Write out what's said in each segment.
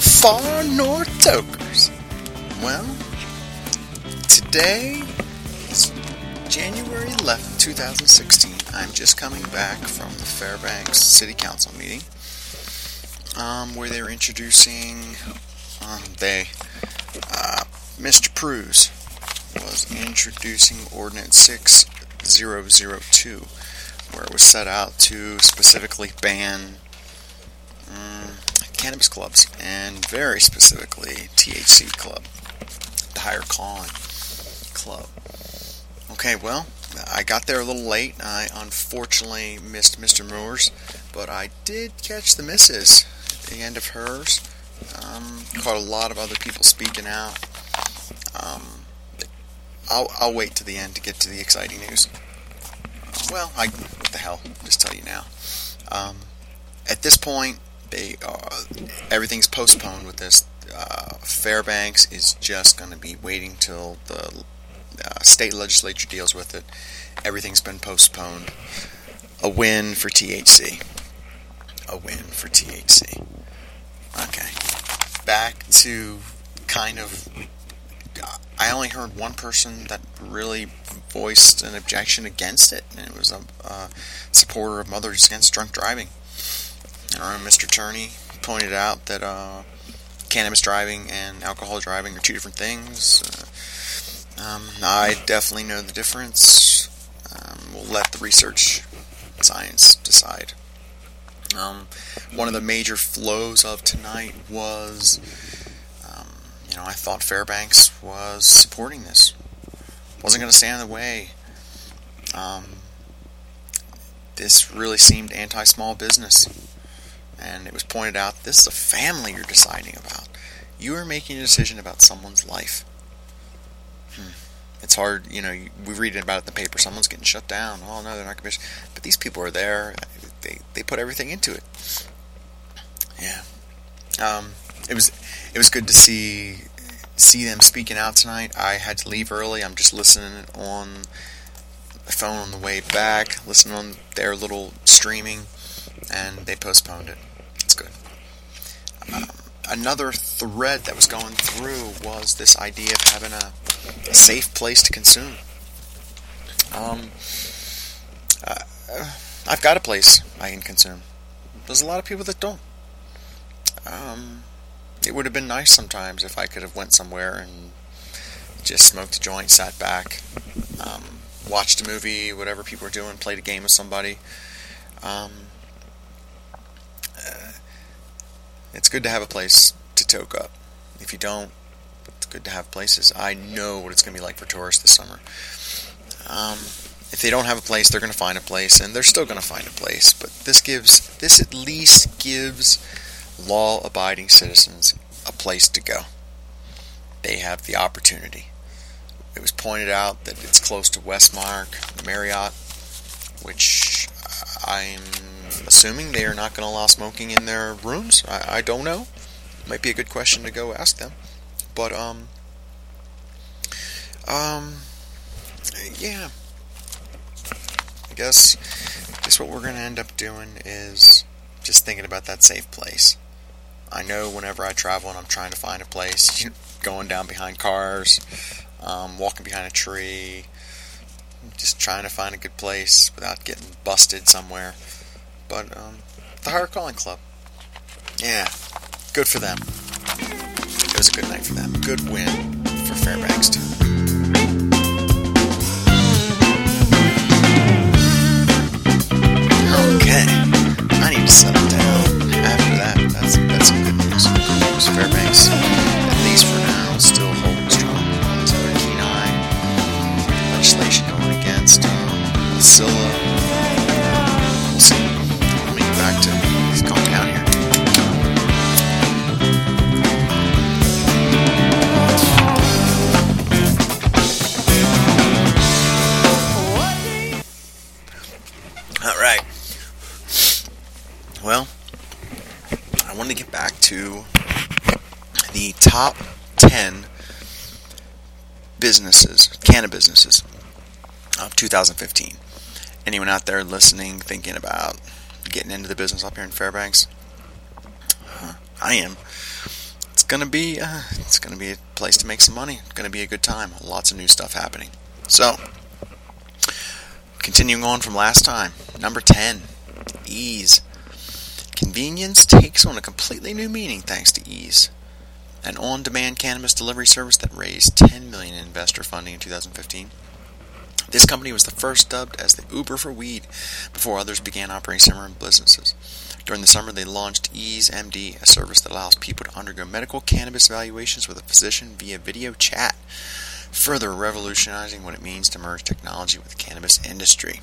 Far North Tokers. Well, today is January 11th, 2016. I'm just coming back from the Fairbanks City Council meeting um, where they were introducing, um, they, uh, Mr. Pruhs was introducing Ordinance 6002 where it was set out to specifically ban um, cannabis clubs, and very specifically THC Club, the Higher Calling Club. Okay, well, I got there a little late. I unfortunately missed Mr. Moore's, but I did catch the misses at the end of hers. Um, caught a lot of other people speaking out. Um, I'll, I'll wait to the end to get to the exciting news. Well, I what the hell? Just tell you now. Um, at this point, they uh, everything's postponed with this. Uh, Fairbanks is just going to be waiting till the uh, state legislature deals with it. Everything's been postponed. A win for THC. A win for THC. Okay. Back to kind of. I only heard one person that really voiced an objection against it, and it was a, a supporter of Mothers Against Drunk Driving. Our own Mr. Turney pointed out that uh, cannabis driving and alcohol driving are two different things. Uh, um, I definitely know the difference. Um, we'll let the research science decide. Um, one of the major flows of tonight was, um, you know, I thought Fairbanks was supporting this. Wasn't going to stand in the way. Um, this really seemed anti-small business and it was pointed out this is a family you're deciding about. You are making a decision about someone's life. Hmm. It's hard, you know. We read about it in the paper. Someone's getting shut down. Oh no, they're not to. But these people are there. They they put everything into it. Yeah. Um, it was it was good to see see them speaking out tonight. I had to leave early. I'm just listening on the phone on the way back, listening on their little streaming, and they postponed it another thread that was going through was this idea of having a, a safe place to consume. Um, uh, I've got a place I can consume. There's a lot of people that don't. Um, it would have been nice sometimes if I could have went somewhere and just smoked a joint, sat back, um, watched a movie, whatever people were doing, played a game with somebody. Um, it's good to have a place to toke up. If you don't, it's good to have places. I know what it's going to be like for tourists this summer. Um, if they don't have a place, they're going to find a place, and they're still going to find a place. But this gives, this at least gives law-abiding citizens a place to go. They have the opportunity. It was pointed out that it's close to Westmark, Marriott, which I'm assuming they are not going to allow smoking in their rooms. I, I don't know. Might be a good question to go ask them. But um, um, yeah. I guess, I guess what we're going to end up doing is just thinking about that safe place. I know whenever I travel and I'm trying to find a place, going down behind cars, um, walking behind a tree, just trying to find a good place without getting busted somewhere. But um, the Higher Calling Club, yeah, good for them. It was a good night for them. Good win for Fairbanks too. Okay, I need to settle down. After that, that's that's some good news. Good Fairbanks. At least for now, still holding strong. So a keen eye. Legislation going against um, Zilla I want to get back to the top 10 businesses, cannabis businesses of 2015. Anyone out there listening, thinking about getting into the business up here in Fairbanks? Uh, I am. It's gonna be uh, it's gonna be a place to make some money. It's gonna be a good time. Lots of new stuff happening. So, continuing on from last time, number ten, Eaze. Convenience takes on a completely new meaning thanks to Eaze. An on-demand cannabis delivery service that raised 10 million in investor funding in 2015. This company was the first dubbed as the Uber for weed before others began operating similar businesses. During the summer, they launched Eaze MD, a service that allows people to undergo medical cannabis evaluations with a physician via video chat, further revolutionizing what it means to merge technology with the cannabis industry.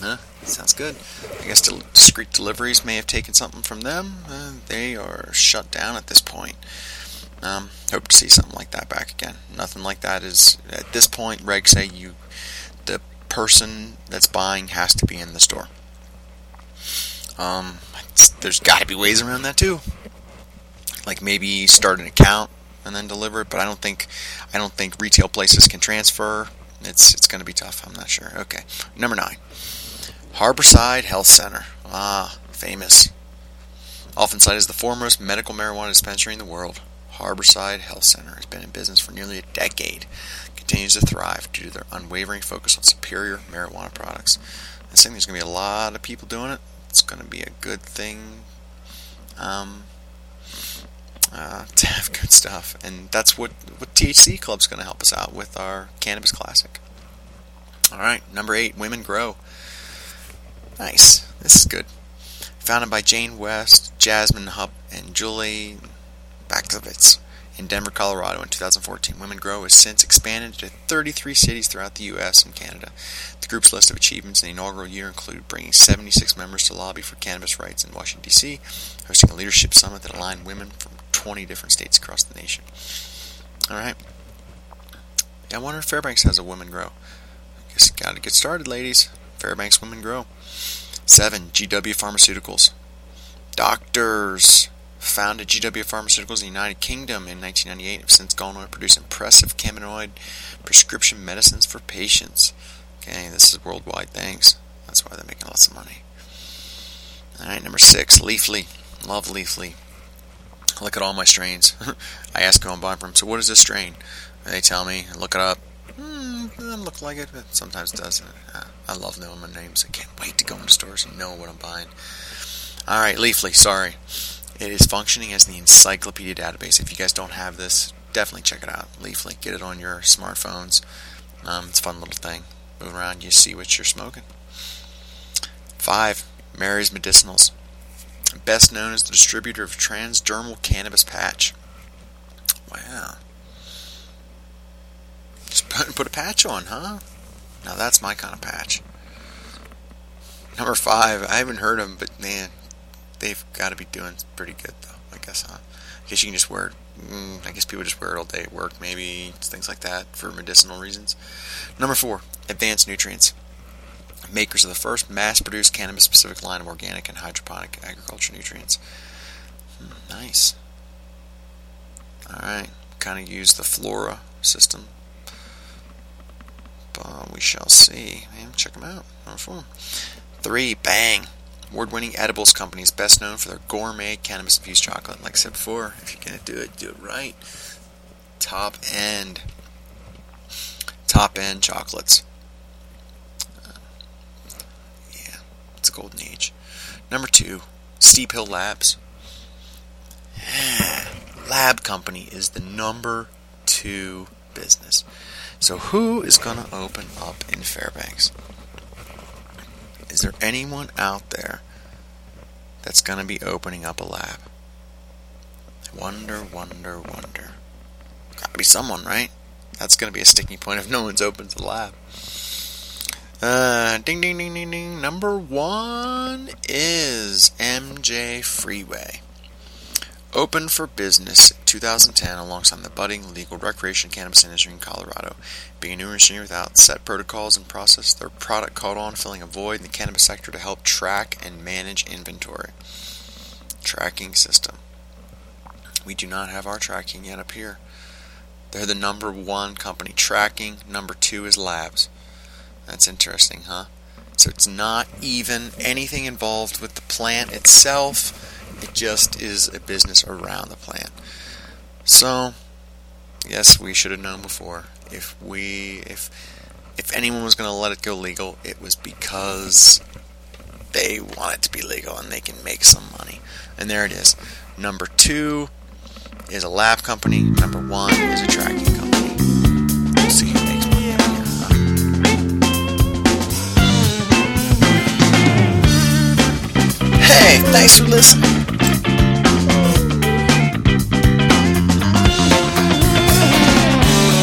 Huh? Sounds good. I guess discreet deliveries may have taken something from them. Uh, they are shut down at this point. Um, hope to see something like that back again. Nothing like that is at this point. Regs say you, the person that's buying has to be in the store. Um, there's got to be ways around that too. Like maybe start an account and then deliver it, but I don't think I don't think retail places can transfer. It's it's going to be tough. I'm not sure. Okay, number nine, Harborside Health Center. Ah, famous. Often cited as the foremost medical marijuana dispensary in the world, Harborside Health Center has been in business for nearly a decade. Continues to thrive due to their unwavering focus on superior marijuana products. I think there's going to be a lot of people doing it it's going to be a good thing um, uh, to have good stuff. And that's what, what THC Club's going to help us out with our Cannabis Classic. All right, number eight, Women Grow. Nice. This is good. Founded by Jane West, Jazmin Hupp, and Julie Bakovitz in Denver, Colorado in 2014. Women Grow has since expanded to 33 cities throughout the U.S. and Canada. The group's list of achievements in the inaugural year included bringing 76 members to lobby for cannabis rights in Washington, D.C., hosting a leadership summit that aligned women from 20 different states across the nation. All right. I wonder if Fairbanks has a Women Grow. I guess got to get started, ladies. Fairbanks Women Grow. 7. GW Pharmaceuticals. Doctors founded GW Pharmaceuticals in the United Kingdom in 1998 have since gone on to produce impressive cannabinoid prescription medicines for patients. Okay, this is worldwide things. That's why they're making lots of money. Alright, number six, Leafly. Love Leafly. Look at all my strains. I ask who I'm buying from, so what is this strain? They tell me, look it up. Hmm, doesn't look like it, but sometimes it does. I love knowing my names. I can't wait to go into stores and know what I'm buying. Alright, Leafly, sorry. It is functioning as the encyclopedia database. If you guys don't have this, definitely check it out. Leafly, get it on your smartphones. Um, it's a fun little thing. Move around, you see what you're smoking. Five, Mary's Medicinals. Best known as the distributor of transdermal cannabis patch. Wow. Put, a patch on, huh? Now that's my kind of patch. Number five, I haven't heard them, but man, they've got to be doing pretty good, though. I guess, huh? I guess you can just wear it. Mm, I guess people just wear it all day at work, maybe things like that for medicinal reasons. Number four, Advanced Nutrients. Makers of the first mass-produced cannabis-specific line of organic and hydroponic agriculture nutrients. Hmm, nice. All right, kind of use the Flora system, we shall see. Check them out. Number four. Three, bang. award winning edibles company is best known for their gourmet cannabis infused chocolate. Like I said before, if you're going to do it, do it right. Top end. Top end chocolates. Uh, yeah, it's a golden age. Number two, Steep Hill Labs. Lab company is the number two business. So, who is going to open up in Fairbanks? Is there anyone out there that's going to be opening up a lab? Wonder, wonder, wonder. Gotta be someone, right? That's going to be a sticking point if no one's opened the lab. Uh, ding, ding, ding, ding, ding. Number one is MJ Freeway. Open for business in 2010 alongside the budding legal recreation cannabis industry in Colorado. Being a new industry without set protocols and process, their product caught on, filling a void in the cannabis sector to help track and manage inventory. Tracking system. We do not have our tracking yet up here. They're the number one company. Tracking. Number two is labs. That's interesting, huh? So it's not even anything involved with the plant itself it just is a business around the plant. So, yes, we should have known before. If we, if, if anyone was going to let it go legal, it was because they want it to be legal and they can make some money. And there it is. Number two is a lab company. Number one is a tracking company. We'll see? Hey, thanks for listening.